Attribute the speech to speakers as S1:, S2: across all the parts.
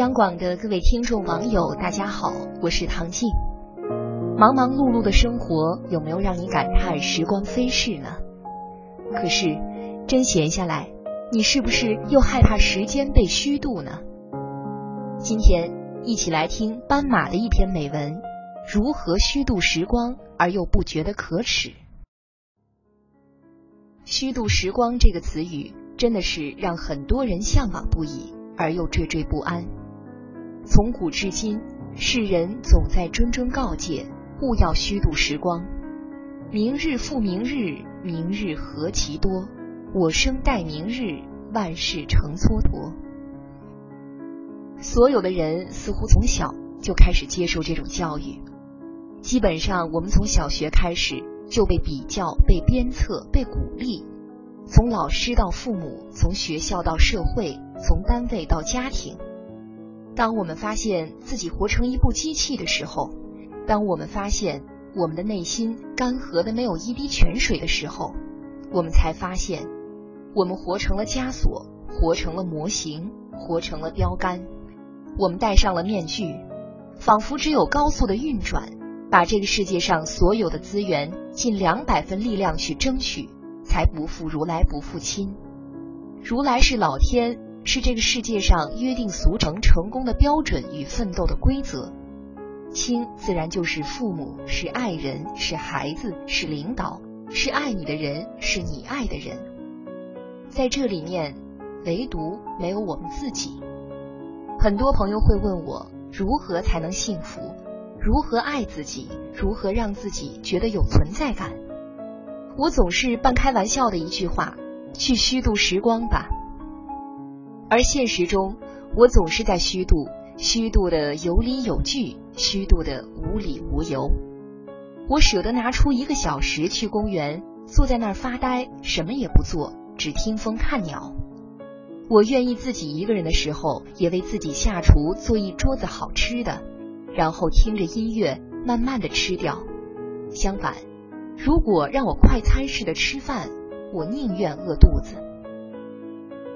S1: 央广的各位听众网友，大家好，我是唐静。忙忙碌碌的生活，有没有让你感叹时光飞逝呢？可是，真闲下来，你是不是又害怕时间被虚度呢？今天一起来听斑马的一篇美文：如何虚度时光而又不觉得可耻？虚度时光这个词语，真的是让很多人向往不已，而又惴惴不安。从古至今，世人总在谆谆告诫，勿要虚度时光。明日复明日，明日何其多，我生待明日，万事成蹉跎。所有的人似乎从小就开始接受这种教育，基本上我们从小学开始就被比较、被鞭策、被鼓励，从老师到父母，从学校到社会，从单位到家庭。当我们发现自己活成一部机器的时候，当我们发现我们的内心干涸的没有一滴泉水的时候，我们才发现，我们活成了枷锁，活成了模型，活成了标杆。我们戴上了面具，仿佛只有高速的运转，把这个世界上所有的资源尽两百分力量去争取，才不负如来不负卿。如来是老天。是这个世界上约定俗成成功的标准与奋斗的规则，亲自然就是父母，是爱人，是孩子，是领导，是爱你的人，是你爱的人。在这里面，唯独没有我们自己。很多朋友会问我，如何才能幸福？如何爱自己？如何让自己觉得有存在感？我总是半开玩笑的一句话：去虚度时光吧。而现实中，我总是在虚度，虚度的有理有据，虚度的无理无由。我舍得拿出一个小时去公园，坐在那儿发呆，什么也不做，只听风看鸟。我愿意自己一个人的时候，也为自己下厨做一桌子好吃的，然后听着音乐，慢慢的吃掉。相反，如果让我快餐式的吃饭，我宁愿饿肚子。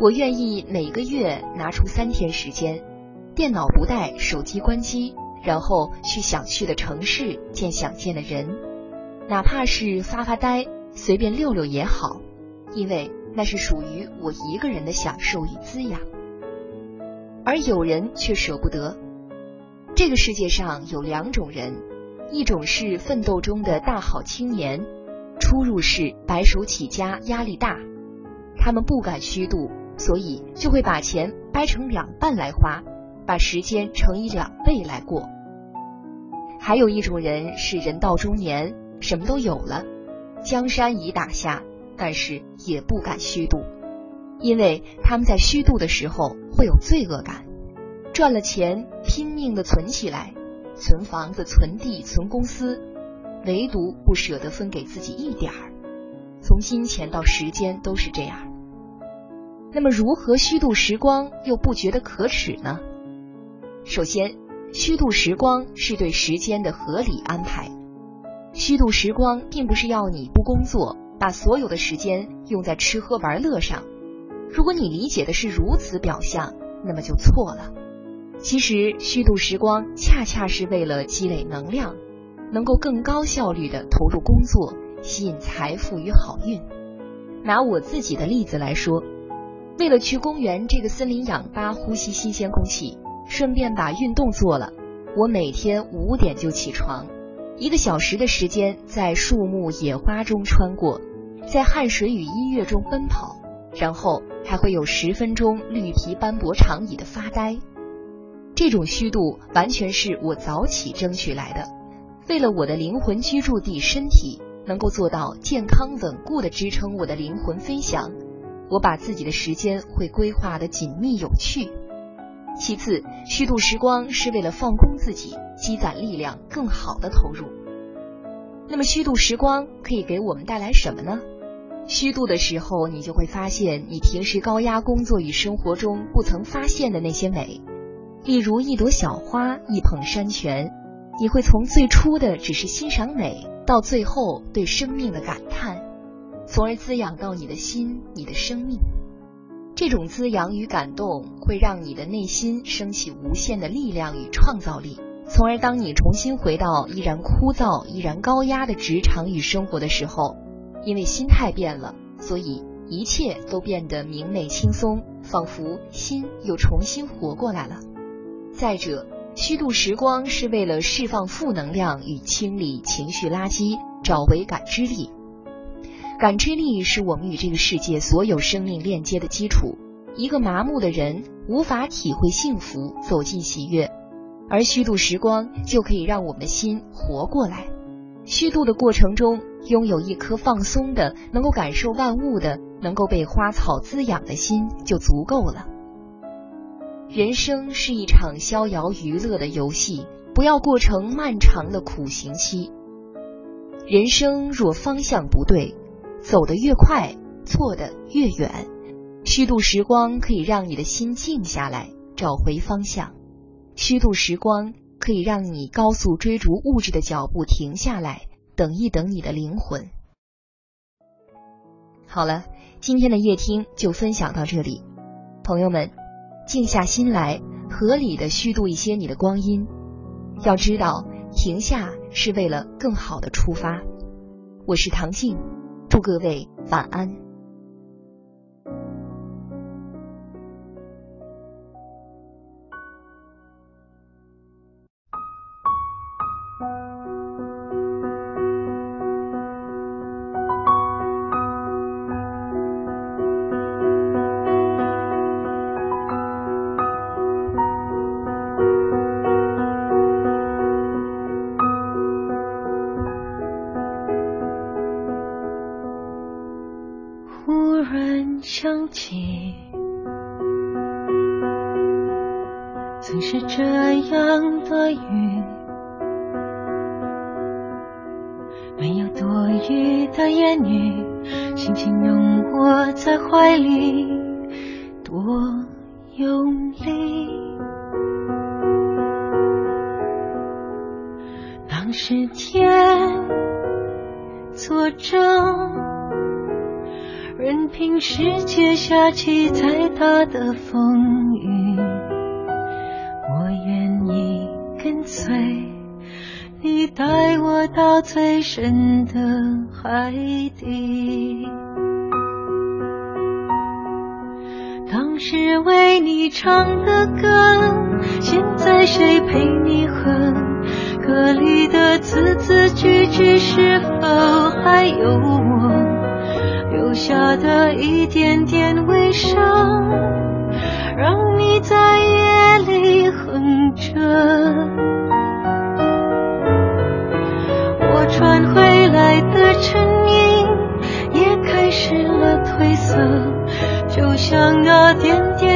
S1: 我愿意每个月拿出三天时间，电脑不带，手机关机，然后去想去的城市，见想见的人，哪怕是发发呆，随便溜溜也好，因为那是属于我一个人的享受与滋养。而有人却舍不得。这个世界上有两种人，一种是奋斗中的大好青年，初入世白手起家，压力大，他们不敢虚度。所以就会把钱掰成两半来花，把时间乘以两倍来过。还有一种人是人到中年，什么都有了，江山已打下，但是也不敢虚度，因为他们在虚度的时候会有罪恶感。赚了钱拼命的存起来，存房子、存地、存公司，唯独不舍得分给自己一点儿。从金钱到时间都是这样。那么，如何虚度时光又不觉得可耻呢？首先，虚度时光是对时间的合理安排。虚度时光并不是要你不工作，把所有的时间用在吃喝玩乐上。如果你理解的是如此表象，那么就错了。其实，虚度时光恰恰是为了积累能量，能够更高效率的投入工作，吸引财富与好运。拿我自己的例子来说。为了去公园这个森林氧吧呼吸新鲜空气，顺便把运动做了，我每天五点就起床，一个小时的时间在树木野花中穿过，在汗水与音乐中奔跑，然后还会有十分钟绿皮斑驳长椅的发呆。这种虚度完全是我早起争取来的，为了我的灵魂居住地身体能够做到健康稳固的支撑我的灵魂飞翔。我把自己的时间会规划的紧密有趣。其次，虚度时光是为了放空自己，积攒力量，更好的投入。那么，虚度时光可以给我们带来什么呢？虚度的时候，你就会发现你平时高压工作与生活中不曾发现的那些美，例如一朵小花，一捧山泉。你会从最初的只是欣赏美，到最后对生命的感叹。从而滋养到你的心，你的生命。这种滋养与感动会让你的内心升起无限的力量与创造力，从而当你重新回到依然枯燥、依然高压的职场与生活的时候，因为心态变了，所以一切都变得明媚轻松，仿佛心又重新活过来了。再者，虚度时光是为了释放负能量与清理情绪垃圾，找回感知力。感知力是我们与这个世界所有生命链接的基础。一个麻木的人无法体会幸福，走进喜悦，而虚度时光就可以让我们的心活过来。虚度的过程中，拥有一颗放松的、能够感受万物的、能够被花草滋养的心就足够了。人生是一场逍遥娱乐的游戏，不要过成漫长的苦行期。人生若方向不对。走得越快，错得越远。虚度时光可以让你的心静下来，找回方向；虚度时光可以让你高速追逐物质的脚步停下来，等一等你的灵魂。好了，今天的夜听就分享到这里，朋友们，静下心来，合理的虚度一些你的光阴。要知道，停下是为了更好的出发。我是唐静。祝各位晚安。
S2: 没有多余的言语轻轻拥我在怀里多用力。当时天作证任凭世界下起再大的风雨我愿意跟随。你，带我到最深的海底。当时为你唱的歌，现在谁陪你哼？歌里的字字句句，是否还有我留下的一点点微伤？让你在夜里哼着，色，就像那点点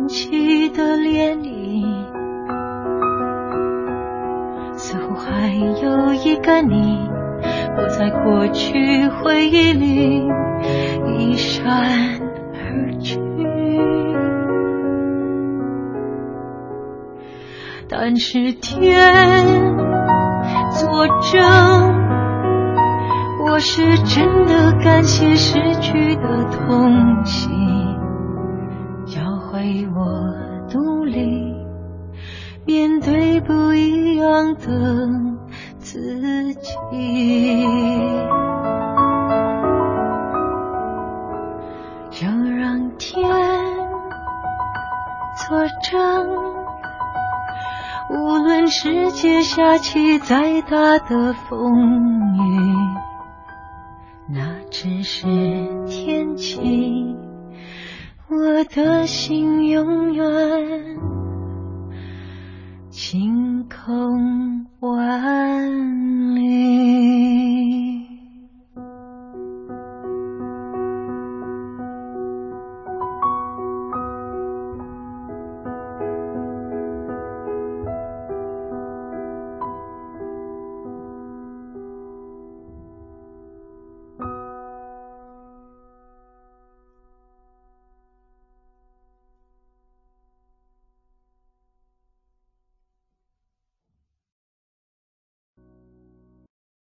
S2: 泛起的涟漪，似乎还有一个你，我在过去回忆里一闪而去，但是天作证。我是真的感谢失去的痛惜，样的自己。就让天作证，无论世界下起再大的风雨。那只是天气，我的心永远晴空万里。